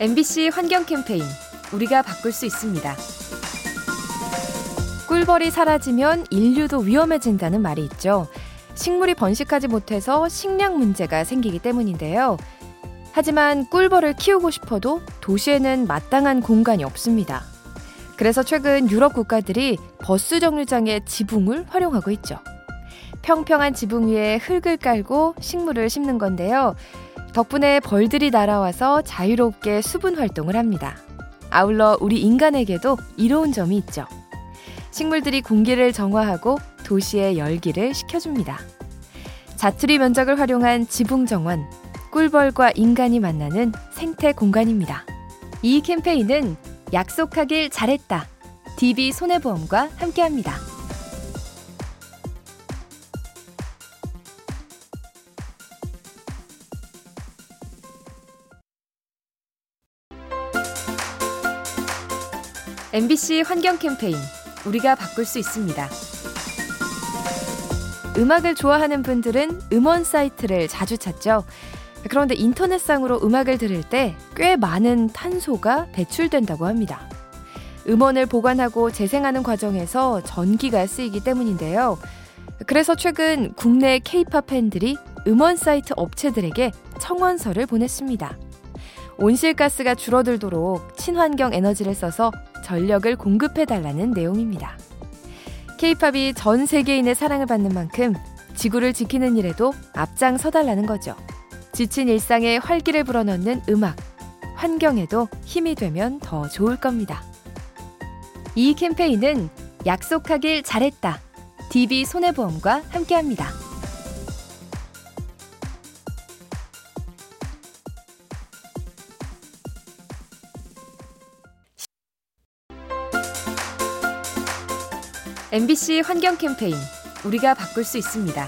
MBC 환경 캠페인 우리가 바꿀 수 있습니다. 꿀벌이 사라지면 인류도 위험해진다는 말이 있죠. 식물이 번식하지 못해서 식량 문제가 생기기 때문인데요. 하지만 꿀벌을 키우고 싶어도 도시에는 마땅한 공간이 없습니다. 그래서 최근 유럽 국가들이 버스 정류장의 지붕을 활용하고 있죠. 평평한 지붕 위에 흙을 깔고 식물을 심는 건데요. 덕분에 벌들이 날아와서 자유롭게 수분 활동을 합니다. 아울러 우리 인간에게도 이로운 점이 있죠. 식물들이 공기를 정화하고 도시의 열기를 식혀줍니다. 자투리 면적을 활용한 지붕 정원, 꿀벌과 인간이 만나는 생태 공간입니다. 이 캠페인은 약속하길 잘했다. DB 손해보험과 함께합니다. MBC 환경 캠페인 우리가 바꿀 수 있습니다. 음악을 좋아하는 분들은 음원 사이트를 자주 찾죠. 그런데 인터넷상으로 음악을 들을 때 꽤 많은 탄소가 배출된다고 합니다. 음원을 보관하고 재생하는 과정에서 전기가 쓰이기 때문인데요. 그래서 최근 국내 케이팝 팬들이 음원 사이트 업체들에게 청원서를 보냈습니다. 온실가스가 줄어들도록 친환경 에너지를 써서 전력을 공급해달라는 내용입니다. 케이팝이 전 세계인의 사랑을 받는 만큼 지구를 지키는 일에도 앞장서달라는 거죠. 지친 일상에 활기를 불어넣는 음악, 환경에도 힘이 되면 더 좋을 겁니다. 이 캠페인은 약속하길 잘했다. DB 손해보험과 함께합니다. MBC 환경 캠페인 우리가 바꿀 수 있습니다.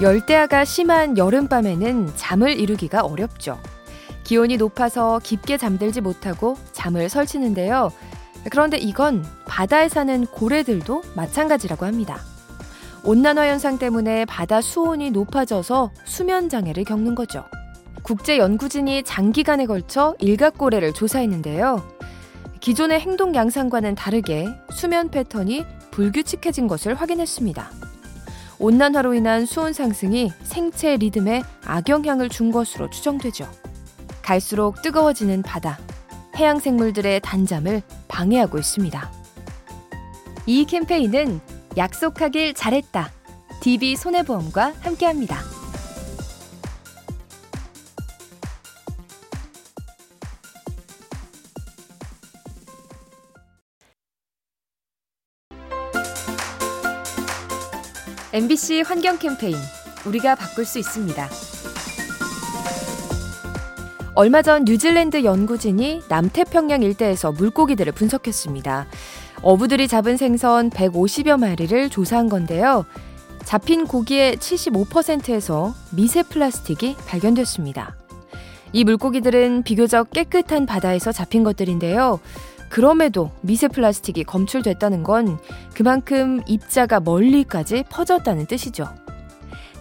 열대야가 심한 여름밤에는 잠을 이루기가 어렵죠. 기온이 높아서 깊게 잠들지 못하고 잠을 설치는데요. 그런데 이건 바다에 사는 고래들도 마찬가지라고 합니다. 온난화 현상 때문에 바다 수온이 높아져서 수면 장애를 겪는 거죠. 국제 연구진이 장기간에 걸쳐 일각고래를 조사했는데요. 기존의 행동 양상과는 다르게 수면 패턴이 불규칙해진 것을 확인했습니다. 온난화로 인한 수온 상승이 생체 리듬에 악영향을 준 것으로 추정되죠. 갈수록 뜨거워지는 바다, 해양 생물들의 단잠을 방해하고 있습니다. 이 캠페인은 약속하길 잘했다. DB 손해보험과 함께합니다. MBC 환경 캠페인 우리가 바꿀 수 있습니다. 얼마 전 뉴질랜드 연구진이 남태평양 일대에서 물고기들을 분석했습니다. 어부들이 잡은 생선 150여 마리를 조사한 건데요. 잡힌 고기의 75%에서 미세 플라스틱이 발견됐습니다. 이 물고기들은 비교적 깨끗한 바다에서 잡힌 것들인데요. 그럼에도 미세 플라스틱이 검출됐다는 건 그만큼 입자가 멀리까지 퍼졌다는 뜻이죠.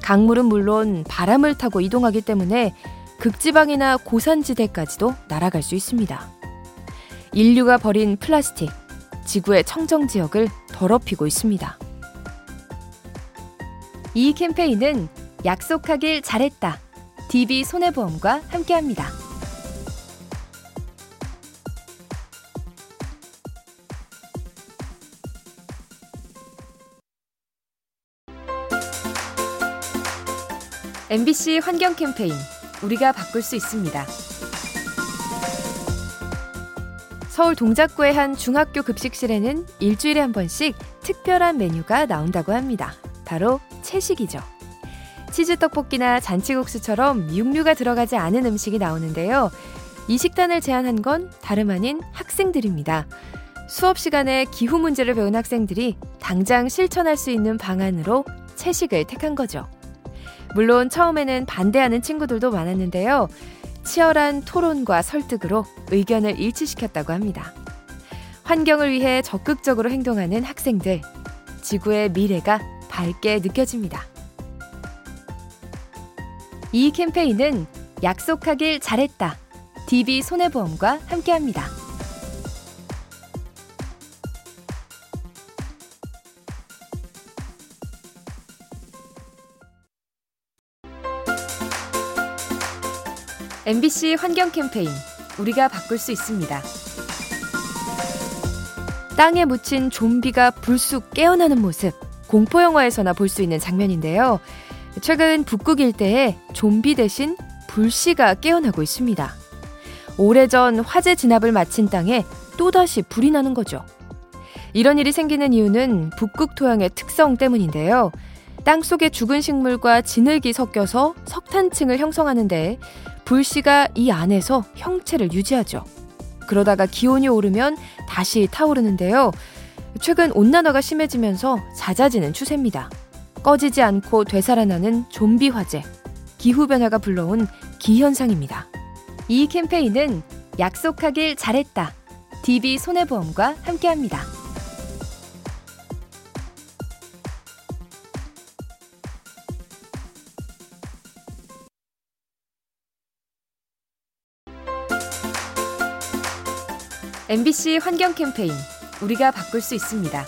강물은 물론 바람을 타고 이동하기 때문에 극지방이나 고산지대까지도 날아갈 수 있습니다. 인류가 버린 플라스틱, 지구의 청정 지역을 더럽히고 있습니다. 이 캠페인은 약속하길 잘했다. DB 손해보험과 함께합니다. MBC 환경 캠페인 우리가 바꿀 수 있습니다. 서울 동작구의 한 중학교 급식실에는 일주일에 한 번씩 특별한 메뉴가 나온다고 합니다. 바로 채식이죠. 치즈 떡볶이나 잔치국수처럼 육류가 들어가지 않은 음식이 나오는데요. 이 식단을 제안한 건 다름 아닌 학생들입니다. 수업 시간에 기후 문제를 배운 학생들이 당장 실천할 수 있는 방안으로 채식을 택한 거죠. 물론 처음에는 반대하는 친구들도 많았는데요. 치열한 토론과 설득으로 의견을 일치시켰다고 합니다. 환경을 위해 적극적으로 행동하는 학생들, 지구의 미래가 밝게 느껴집니다. 이 캠페인은 약속하길 잘했다. DB 손해보험과 함께합니다. MBC 환경 캠페인 우리가 바꿀 수 있습니다. 땅에 묻힌 좀비가 불쑥 깨어나는 모습 공포 영화에서나 볼 수 있는 장면인데요. 최근 북극 일대에 좀비 대신 불씨가 깨어나고 있습니다. 오래전 화재 진압을 마친 땅에 또다시 불이 나는 거죠. 이런 일이 생기는 이유는 북극 토양의 특성 때문인데요. 땅 속에 죽은 식물과 진흙이 섞여서 석탄층을 형성하는데 불씨가 이 안에서 형체를 유지하죠. 그러다가 기온이 오르면 다시 타오르는데요. 최근 온난화가 심해지면서 잦아지는 추세입니다. 꺼지지 않고 되살아나는 좀비 화재, 기후변화가 불러온 기현상입니다. 이 캠페인은 약속하길 잘했다. DB 손해보험과 함께합니다. MBC 환경 캠페인 우리가 바꿀 수 있습니다.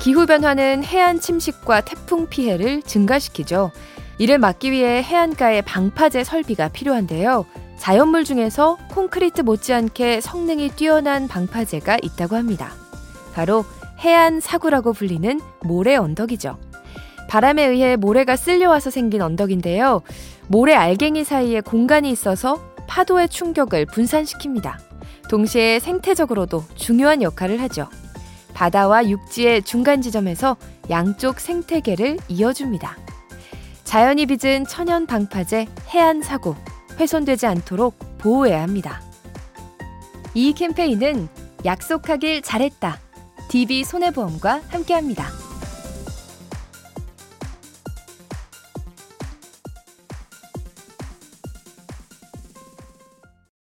기후변화는 해안 침식과 태풍 피해를 증가시키죠. 이를 막기 위해 해안가에 방파제 설비가 필요한데요. 자연물 중에서 콘크리트 못지않게 성능이 뛰어난 방파제가 있다고 합니다. 바로 해안 사구라고 불리는 모래 언덕이죠. 바람에 의해 모래가 쓸려와서 생긴 언덕인데요. 모래 알갱이 사이에 공간이 있어서 파도의 충격을 분산시킵니다. 동시에 생태적으로도 중요한 역할을 하죠. 바다와 육지의 중간 지점에서 양쪽 생태계를 이어줍니다. 자연이 빚은 천연 방파제 해안 사고 훼손되지 않도록 보호해야 합니다. 이 캠페인은 약속하길 잘했다. DB 손해보험과 함께합니다.